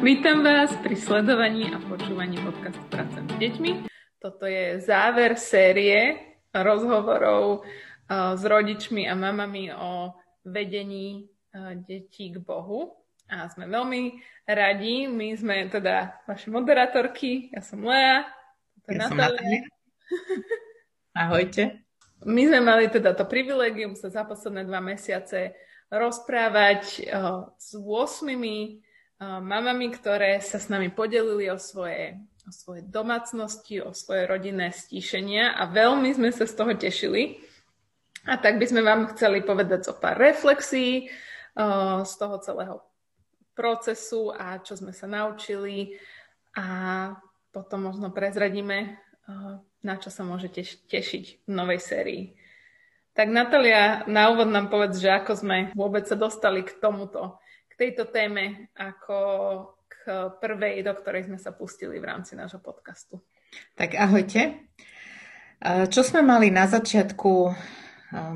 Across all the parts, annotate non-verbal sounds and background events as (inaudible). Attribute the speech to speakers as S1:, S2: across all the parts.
S1: Vítam vás pri sledovaní a počúvaní podcastu Pracem s deťmi. Toto je záver série rozhovorov eh, s rodičmi a mamami o vedení eh, detí k Bohu. A sme veľmi radi. My sme teda vaše moderátorky. Ja som Lea.
S2: To ja som Natália. (laughs) Ahojte.
S1: My sme mali teda to privilegium sa za posledné dva mesiace rozprávať uh, s 8 mamami, ktoré sa s nami podelili o svoje, o svoje domácnosti, o svoje rodinné stíšenia a veľmi sme sa z toho tešili. A tak by sme vám chceli povedať o pár reflexí z toho celého procesu a čo sme sa naučili a potom možno prezradíme, na čo sa môžete tešiť v novej sérii. Tak Natalia, na úvod nám povedz, že ako sme vôbec sa dostali k tomuto tejto téme ako k prvej, do ktorej sme sa pustili v rámci nášho podcastu.
S2: Tak ahojte. Čo sme mali na začiatku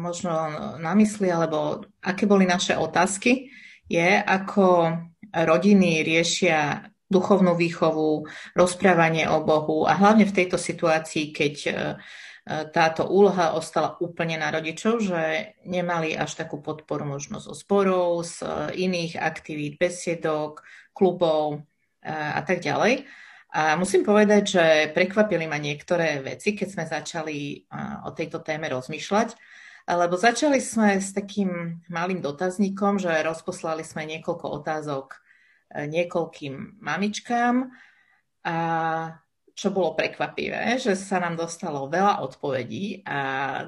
S2: možno na mysli, alebo aké boli naše otázky, je, ako rodiny riešia duchovnú výchovu, rozprávanie o Bohu a hlavne v tejto situácii, keď táto úloha ostala úplne na rodičov, že nemali až takú podporu možno zo zborov, z iných aktivít, besiedok, klubov a tak ďalej. A musím povedať, že prekvapili ma niektoré veci, keď sme začali o tejto téme rozmýšľať, lebo začali sme s takým malým dotazníkom, že rozposlali sme niekoľko otázok e, niekoľkým mamičkám a čo bolo prekvapivé, že sa nám dostalo veľa odpovedí a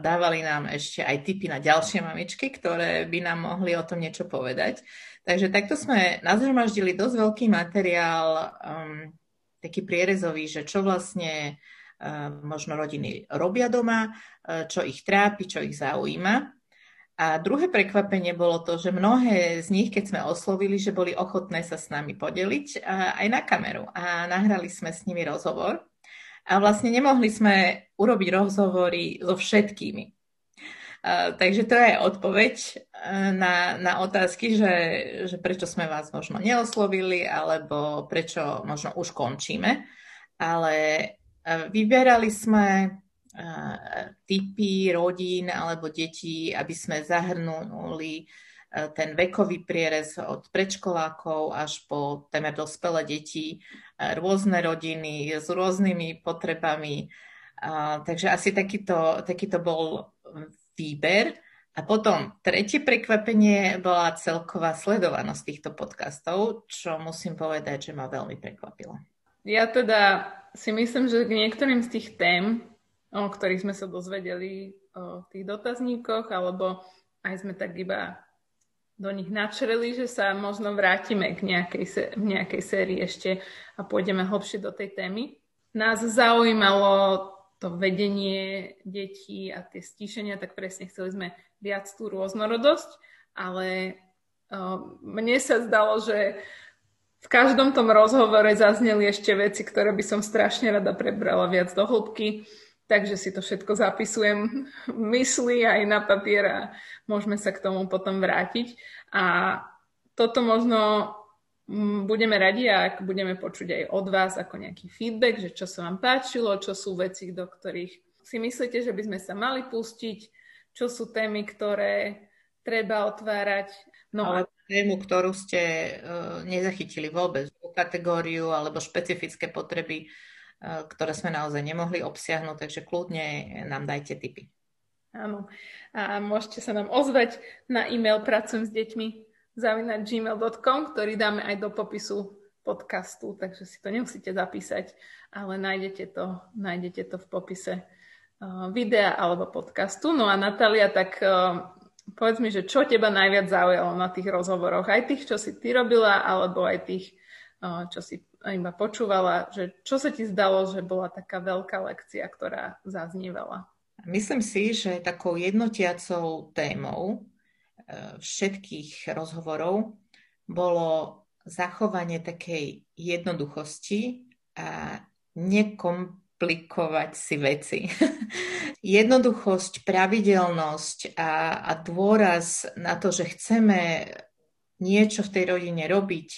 S2: dávali nám ešte aj tipy na ďalšie mamičky, ktoré by nám mohli o tom niečo povedať. Takže takto sme nazhromaždili dosť veľký materiál, um, taký prierezový, že čo vlastne uh, možno rodiny robia doma, uh, čo ich trápi, čo ich zaujíma. A druhé prekvapenie bolo to, že mnohé z nich, keď sme oslovili, že boli ochotné sa s nami podeliť aj na kameru. A nahrali sme s nimi rozhovor. A vlastne nemohli sme urobiť rozhovory so všetkými. takže to je odpoveď na, na otázky, že, že prečo sme vás možno neoslovili, alebo prečo možno už končíme. Ale vyberali sme typy rodín alebo detí, aby sme zahrnuli e, ten vekový prierez od predškolákov až po témer dospelé deti, e, rôzne rodiny s rôznymi potrebami. Takže asi takýto, takýto bol výber. A potom tretie prekvapenie bola celková sledovanosť týchto podcastov, čo musím povedať, že ma veľmi prekvapilo.
S1: Ja teda si myslím, že k niektorým z tých tém o ktorých sme sa dozvedeli o tých dotazníkoch, alebo aj sme tak iba do nich načreli, že sa možno vrátime k nejakej, v nejakej sérii ešte a pôjdeme hlbšie do tej témy. Nás zaujímalo to vedenie detí a tie stíšenia, tak presne chceli sme viac tú rôznorodosť, ale mne sa zdalo, že v každom tom rozhovore zazneli ešte veci, ktoré by som strašne rada prebrala viac do hĺbky Takže si to všetko zapisujem v mysli aj na papier a môžeme sa k tomu potom vrátiť. A toto možno mm, budeme radi, ak budeme počuť aj od vás ako nejaký feedback, že čo sa vám páčilo, čo sú veci, do ktorých si myslíte, že by sme sa mali pustiť, čo sú témy, ktoré treba otvárať.
S2: No Ale tému, ktorú ste uh, nezachytili vôbec, kategóriu alebo špecifické potreby ktoré sme naozaj nemohli obsiahnuť, takže kľudne nám dajte tipy.
S1: Áno. A môžete sa nám ozvať na e-mail pracujem s deťmi zavinať gmail.com, ktorý dáme aj do popisu podcastu, takže si to nemusíte zapísať, ale nájdete to, nájdete to v popise uh, videa alebo podcastu. No a Natália, tak uh, povedz mi, že čo teba najviac zaujalo na tých rozhovoroch? Aj tých, čo si ty robila, alebo aj tých, čo si iba počúvala, že čo sa ti zdalo, že bola taká veľká lekcia, ktorá zaznievala?
S2: Myslím si, že takou jednotiacou témou e, všetkých rozhovorov bolo zachovanie takej jednoduchosti a nekomplikovať si veci. (laughs) Jednoduchosť, pravidelnosť a, a dôraz na to, že chceme niečo v tej rodine robiť,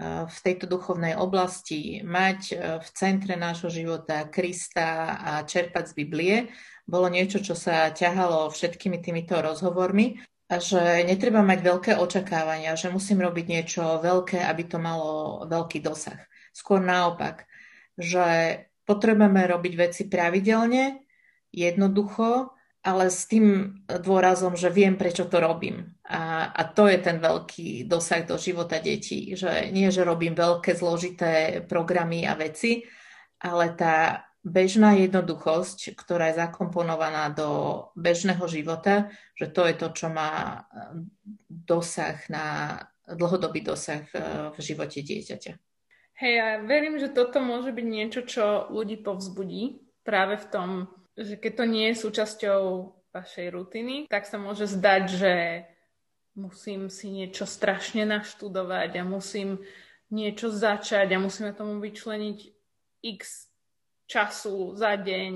S2: v tejto duchovnej oblasti, mať v centre nášho života Krista a čerpať z Biblie, bolo niečo, čo sa ťahalo všetkými týmito rozhovormi a že netreba mať veľké očakávania, že musím robiť niečo veľké, aby to malo veľký dosah. Skôr naopak, že potrebujeme robiť veci pravidelne, jednoducho, ale s tým dôrazom, že viem, prečo to robím. A, a to je ten veľký dosah do života detí. Že nie, že robím veľké zložité programy a veci, ale tá bežná jednoduchosť, ktorá je zakomponovaná do bežného života, že to je to, čo má dosah na dlhodobý dosah e, v živote dieťaťa.
S1: Hej, ja verím, že toto môže byť niečo, čo ľudí povzbudí práve v tom, že keď to nie je súčasťou vašej rutiny, tak sa môže zdať, že musím si niečo strašne naštudovať a musím niečo začať a musíme tomu vyčleniť x času za deň.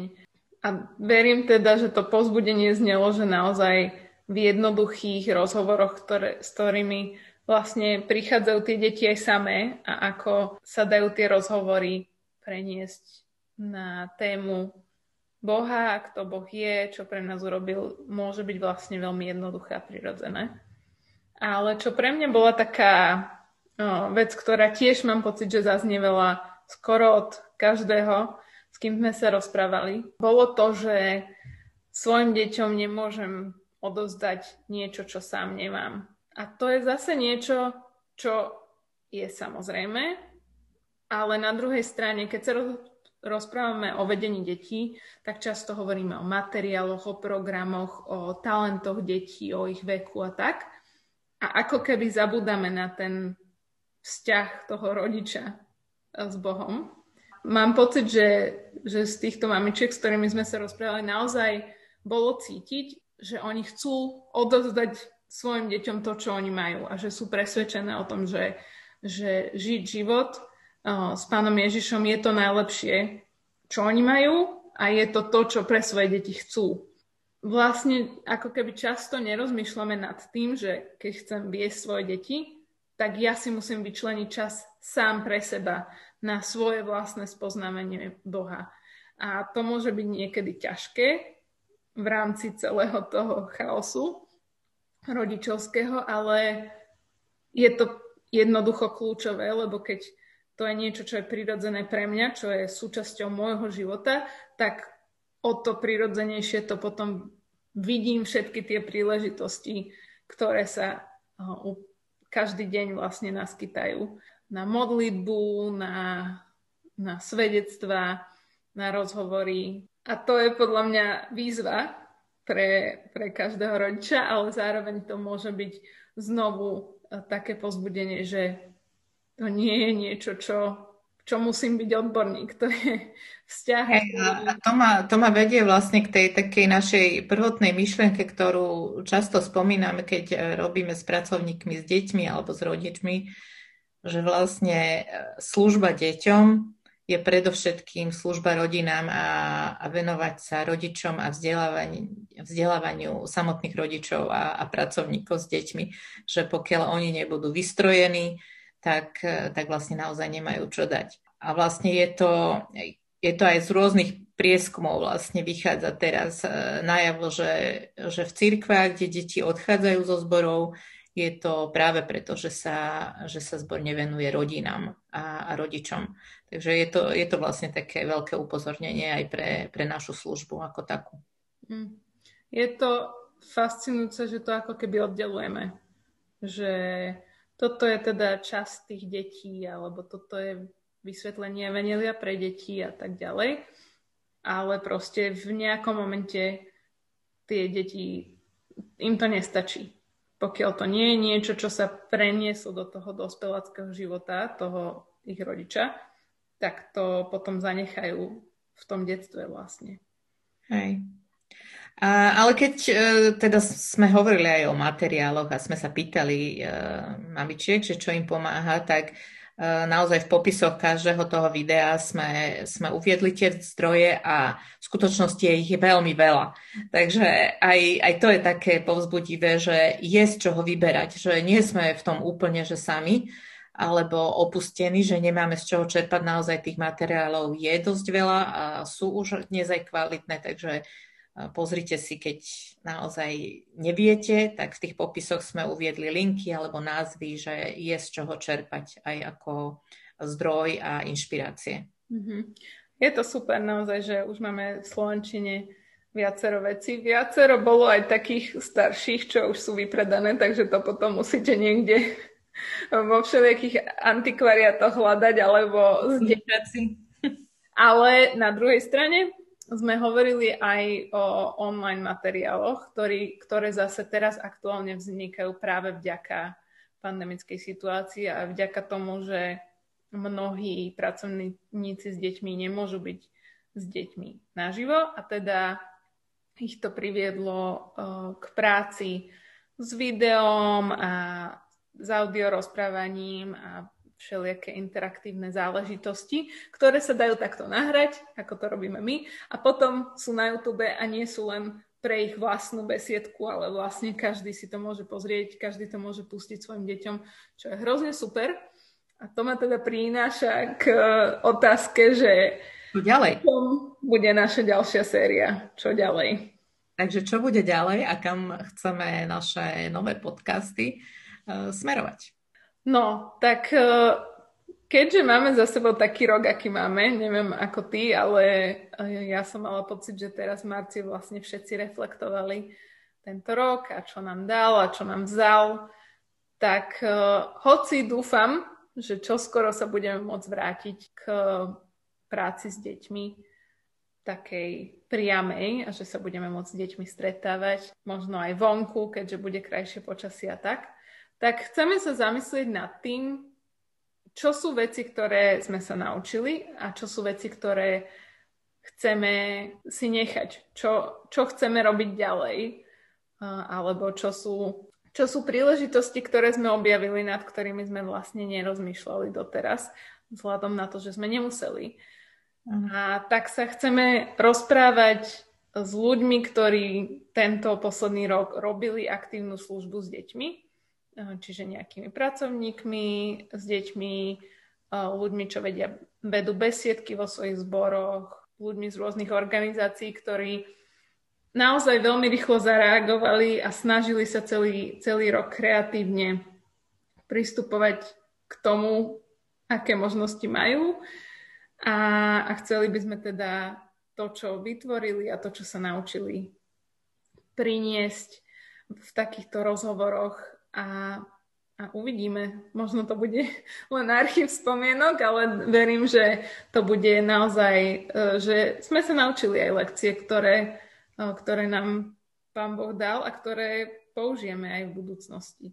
S1: A verím teda, že to pozbudenie znelo, že naozaj v jednoduchých rozhovoroch, ktoré, s ktorými vlastne prichádzajú tie deti aj samé a ako sa dajú tie rozhovory preniesť na tému Boha, kto Boh je, čo pre nás urobil, môže byť vlastne veľmi jednoduché a prirodzené. Ale čo pre mňa bola taká no, vec, ktorá tiež mám pocit, že zaznievala skoro od každého, s kým sme sa rozprávali, bolo to, že svojim deťom nemôžem odozdať niečo, čo sám nemám. A to je zase niečo, čo je samozrejme, ale na druhej strane, keď sa rozprávame o vedení detí, tak často hovoríme o materiáloch, o programoch, o talentoch detí, o ich veku a tak. A ako keby zabudáme na ten vzťah toho rodiča s Bohom. Mám pocit, že, že z týchto mamičiek, s ktorými sme sa rozprávali, naozaj bolo cítiť, že oni chcú odozdať svojim deťom to, čo oni majú a že sú presvedčené o tom, že, že žiť život s pánom Ježišom je to najlepšie, čo oni majú a je to to, čo pre svoje deti chcú. Vlastne ako keby často nerozmýšľame nad tým, že keď chcem viesť svoje deti, tak ja si musím vyčleniť čas sám pre seba na svoje vlastné spoznávanie Boha. A to môže byť niekedy ťažké v rámci celého toho chaosu rodičovského, ale je to jednoducho kľúčové, lebo keď to je niečo, čo je prirodzené pre mňa, čo je súčasťou môjho života, tak o to prirodzenejšie to potom vidím všetky tie príležitosti, ktoré sa každý deň vlastne naskytajú. Na modlitbu, na, na svedectva, na rozhovory. A to je podľa mňa výzva pre, pre každého rodiča, ale zároveň to môže byť znovu také pozbudenie, že to nie je niečo, čo, čo musím byť odborník. To je vzťah.
S2: Hey, a to ma, to ma vedie vlastne k tej takej našej prvotnej myšlienke, ktorú často spomíname, keď e, robíme s pracovníkmi, s deťmi alebo s rodičmi, že vlastne e, služba deťom je predovšetkým služba rodinám a, a venovať sa rodičom a vzdelávaniu, vzdelávaniu samotných rodičov a, a pracovníkov s deťmi, že pokiaľ oni nebudú vystrojení, tak, e, tak vlastne naozaj nemajú čo dať. A vlastne je to, je to aj z rôznych prieskumov vlastne vychádza teraz e, najavo, že, že v cirkvách, kde deti odchádzajú zo zborov, je to práve preto, že sa, že sa zbor nevenuje rodinám a, a rodičom. Takže je to, je to vlastne také veľké upozornenie aj pre, pre našu službu ako takú.
S1: Hm. Je to fascinujúce, že to ako keby oddelujeme. Že toto je teda čas tých detí, alebo toto je vysvetlenie venelia pre deti a tak ďalej. Ale proste v nejakom momente tie deti, im to nestačí. Pokiaľ to nie je niečo, čo sa prenieslo do toho dospeláckého života, toho ich rodiča, tak to potom zanechajú v tom detstve vlastne.
S2: Hej. Ale keď uh, teda sme hovorili aj o materiáloch a sme sa pýtali uh, mamičiek, že čo im pomáha, tak uh, naozaj v popisoch každého toho videa sme, sme uviedli tie zdroje a v skutočnosti je ich veľmi veľa. Takže aj, aj to je také povzbudivé, že je z čoho vyberať, že nie sme v tom úplne, že sami, alebo opustení, že nemáme z čoho čerpať. Naozaj tých materiálov je dosť veľa a sú už dnes aj kvalitné, takže pozrite si, keď naozaj neviete, tak v tých popisoch sme uviedli linky alebo názvy, že je z čoho čerpať aj ako zdroj a inšpirácie.
S1: Mm-hmm. Je to super naozaj, že už máme v Slovenčine viacero vecí. Viacero bolo aj takých starších, čo už sú vypredané, takže to potom musíte niekde (laughs) vo všelijakých antikvariatoch hľadať alebo zdieľať si. Ale na druhej strane sme hovorili aj o online materiáloch, ktorý, ktoré zase teraz aktuálne vznikajú práve vďaka pandemickej situácii a vďaka tomu, že mnohí pracovníci s deťmi nemôžu byť s deťmi naživo a teda ich to priviedlo uh, k práci s videom a s audio rozprávaním a všelijaké interaktívne záležitosti, ktoré sa dajú takto nahrať, ako to robíme my, a potom sú na YouTube a nie sú len pre ich vlastnú besiedku, ale vlastne každý si to môže pozrieť, každý to môže pustiť svojim deťom, čo je hrozne super. A to ma teda prináša k otázke, že
S2: ďalej?
S1: bude naša ďalšia séria? Čo ďalej?
S2: Takže čo bude ďalej a kam chceme naše nové podcasty uh, smerovať?
S1: No, tak uh, keďže máme za sebou taký rok, aký máme, neviem ako ty, ale uh, ja som mala pocit, že teraz v marci vlastne všetci reflektovali tento rok a čo nám dal a čo nám vzal, tak hoci dúfam, že čoskoro sa budeme môcť vrátiť k práci s deťmi takej priamej a že sa budeme môcť s deťmi stretávať, možno aj vonku, keďže bude krajšie počasie a tak, tak chceme sa zamyslieť nad tým, čo sú veci, ktoré sme sa naučili a čo sú veci, ktoré chceme si nechať, čo, čo chceme robiť ďalej, alebo čo sú čo sú príležitosti, ktoré sme objavili, nad ktorými sme vlastne nerozmýšľali doteraz, vzhľadom na to, že sme nemuseli. A tak sa chceme rozprávať s ľuďmi, ktorí tento posledný rok robili aktívnu službu s deťmi, čiže nejakými pracovníkmi, s deťmi, ľuďmi, čo vedia, vedú besiedky vo svojich zboroch, ľuďmi z rôznych organizácií, ktorí naozaj veľmi rýchlo zareagovali a snažili sa celý, celý rok kreatívne pristupovať k tomu, aké možnosti majú. A, a chceli by sme teda to, čo vytvorili a to, čo sa naučili, priniesť v takýchto rozhovoroch a, a uvidíme. Možno to bude (laughs) len archív spomienok, ale verím, že to bude naozaj, e, že sme sa naučili aj lekcie, ktoré ktoré nám Pán Boh dal a ktoré použijeme aj v budúcnosti.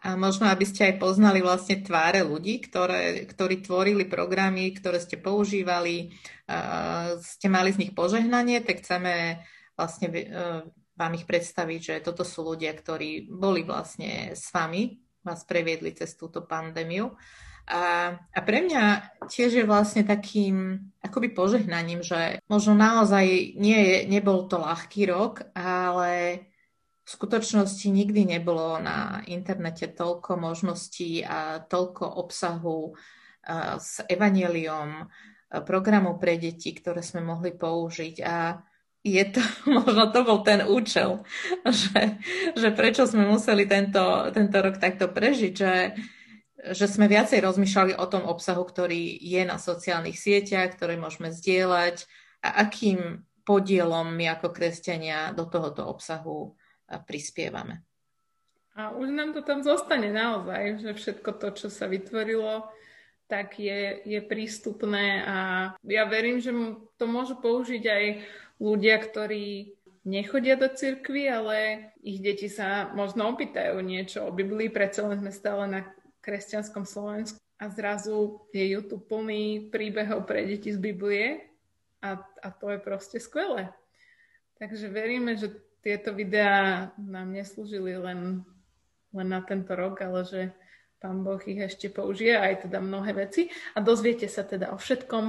S2: A možno, aby ste aj poznali vlastne tváre ľudí, ktoré, ktorí tvorili programy, ktoré ste používali, uh, ste mali z nich požehnanie, tak chceme vlastne uh, vám ich predstaviť, že toto sú ľudia, ktorí boli vlastne s vami, vás previedli cez túto pandémiu. A, a pre mňa tiež je vlastne takým akoby požehnaním, že možno naozaj nie nebol to ľahký rok, ale v skutočnosti nikdy nebolo na internete toľko možností a toľko obsahu s evaneliom, programov pre deti, ktoré sme mohli použiť a je to, (laughs) možno to bol ten účel, že, že prečo sme museli tento, tento rok takto prežiť, že že sme viacej rozmýšľali o tom obsahu, ktorý je na sociálnych sieťach, ktoré môžeme zdieľať a akým podielom my ako kresťania do tohoto obsahu prispievame.
S1: A už nám to tam zostane naozaj, že všetko to, čo sa vytvorilo, tak je, je prístupné a ja verím, že to môžu použiť aj ľudia, ktorí nechodia do cirkvy, ale ich deti sa možno opýtajú niečo o Biblii, predsa len sme stále na kresťanskom Slovensku a zrazu je YouTube plný príbehov pre deti z Biblie a, a to je proste skvelé. Takže veríme, že tieto videá nám neslúžili len, len na tento rok, ale že Pán Boh ich ešte použije aj teda mnohé veci a dozviete sa teda o všetkom,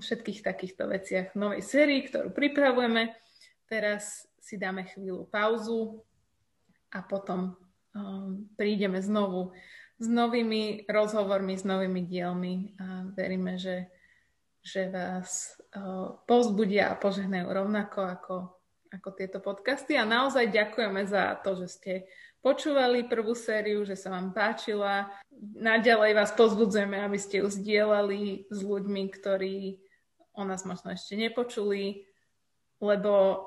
S1: všetkých takýchto veciach novej sérii, ktorú pripravujeme. Teraz si dáme chvíľu pauzu a potom um, prídeme znovu s novými rozhovormi, s novými dielmi a veríme, že, že vás povzbudia a požehnajú rovnako ako, ako tieto podcasty. A naozaj ďakujeme za to, že ste počúvali prvú sériu, že sa vám páčila. Naďalej vás pozbudzujeme, aby ste ju zdieľali s ľuďmi, ktorí o nás možno ešte nepočuli, lebo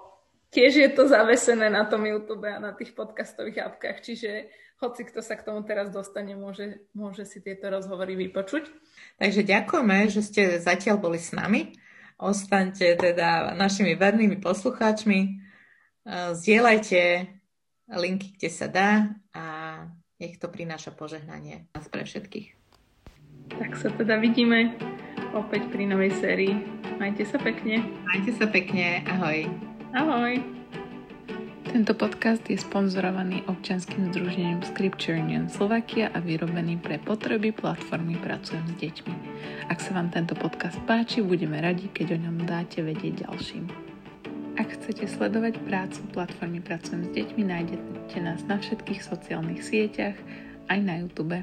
S1: tiež je to zavesené na tom YouTube a na tých podcastových apkách, čiže hoci kto sa k tomu teraz dostane, môže, môže si tieto rozhovory vypočuť.
S2: Takže ďakujeme, že ste zatiaľ boli s nami. Ostaňte teda našimi vernými poslucháčmi. Zdieľajte linky, kde sa dá a nech to prináša požehnanie nás pre všetkých.
S1: Tak sa teda vidíme opäť pri novej sérii. Majte sa pekne.
S2: Majte sa pekne. Ahoj.
S1: Ahoj. Tento podcast je sponzorovaný občanským združením Scripture Union Slovakia a vyrobený pre potreby platformy Pracujem s deťmi. Ak sa vám tento podcast páči, budeme radi, keď o ňom dáte vedieť ďalším. Ak chcete sledovať prácu platformy Pracujem s deťmi, nájdete nás na všetkých sociálnych sieťach, aj na YouTube.